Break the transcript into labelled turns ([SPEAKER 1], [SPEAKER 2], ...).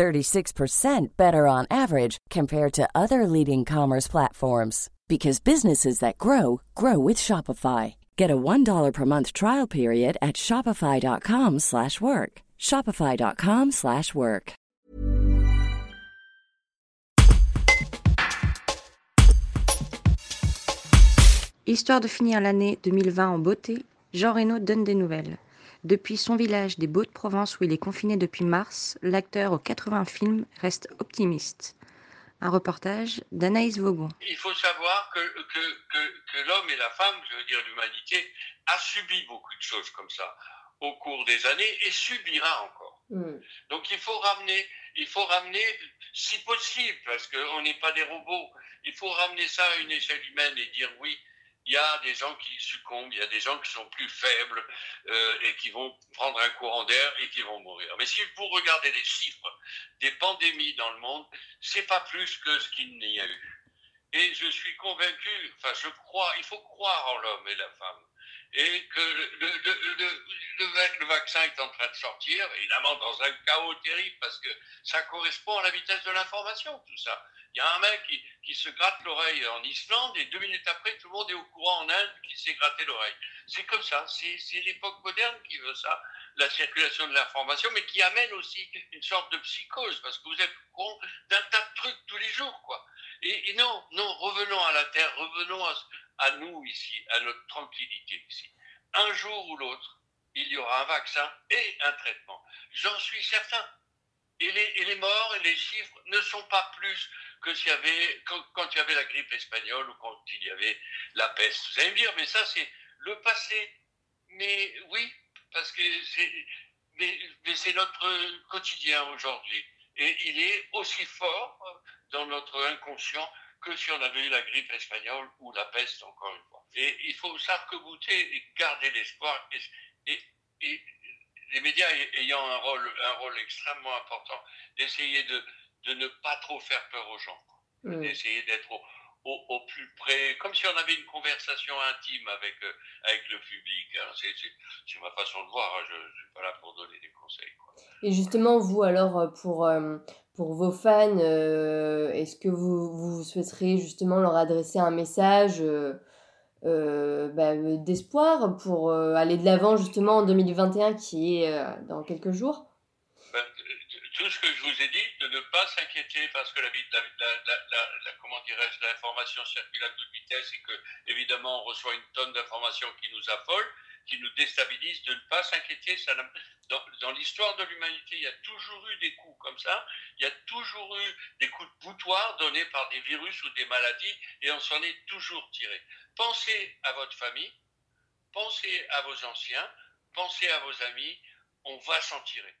[SPEAKER 1] 36% better on average compared to other leading commerce platforms because businesses that grow grow with Shopify. Get a $1 per month trial period at shopify.com/work. shopify.com/work.
[SPEAKER 2] Histoire de finir l'année 2020 en beauté, Jean Reno donne des nouvelles. Depuis son village des Beaux-de-Provence où il est confiné depuis mars, l'acteur aux 80 films reste optimiste. Un reportage d'Anaïs Vaugon.
[SPEAKER 3] Il faut savoir que, que, l'homme et la femme, je veux dire l'humanité, a subi beaucoup de choses comme ça au cours des années et subira encore. Hmm. Donc il faut ramener, il faut ramener, si possible, parce qu'on n'est pas des robots, il faut ramener ça à une échelle humaine et dire oui, il y a des gens qui succombent, il y a des gens qui sont plus faibles euh, et qui vont prendre un courant d'air et qui vont mourir. Mais si vous regardez les chiffres des pandémies dans le monde, c'est pas plus que ce qu'il n'y a eu. Et je suis convaincu, enfin je crois, il faut croire en l'homme et la femme et que vaccin est en train de sortir, évidemment dans un chaos terrible, parce que ça correspond à la vitesse de l'information, tout ça. Il y a un mec qui, qui se gratte l'oreille en Islande, et deux minutes après, tout le monde est au courant en Inde qui s'est gratté l'oreille. C'est comme ça, c'est l'époque moderne qui veut ça, la circulation de l'information, mais qui amène aussi une sorte de psychose, parce que vous êtes au courant d'un tas de trucs tous les jours, quoi. Et, non, non, revenons à la Terre, revenons à nous ici, à notre tranquillité ici. Un jour ou l'autre, il y aura un vaccin et un traitement. J'en suis certain. Et les, morts et les chiffres ne sont pas plus que s'il y avait, quand, il y avait la grippe espagnole ou quand il y avait la peste. Vous allez me dire, mais ça c'est le passé. Mais oui, parce que c'est, mais, c'est notre quotidien aujourd'hui. Et il est aussi fort dans notre inconscient que si on avait eu la grippe espagnole ou la peste, encore une fois. Et il faut s'arc-bouter et garder l'espoir. Les médias ayant un rôle, un rôle extrêmement important, d'essayer de, de ne pas trop faire peur aux gens, d'essayer d'être au, au, plus près, comme si on avait une conversation intime avec, euh, avec le public. Hein. C'est ma façon de voir, hein. je ne suis pas là pour donner des conseils.
[SPEAKER 4] Et justement, vous, alors, euh, pour, euh, pour vos fans, est-ce que vous, vous souhaiteriez justement leur adresser un message bah, d'espoir pour aller de l'avant justement en 2021 qui est dans quelques jours.
[SPEAKER 3] Ben, tout ce que je vous ai dit, de ne pas s'inquiéter parce que la, la, comment dirais-je, l'information circule à toute vitesse et que, évidemment, on reçoit une tonne d'informations qui nous affolent, qui nous déstabilisent, de ne pas s'inquiéter. Dans, dans l'histoire de l'humanité, il y a toujours eu des coups comme ça, il y a toujours eu des coups de boutoir donnés par des virus ou des maladies et on s'en est toujours tiré. Pensez à votre famille, pensez à vos anciens, pensez à vos amis, on va s'en tirer.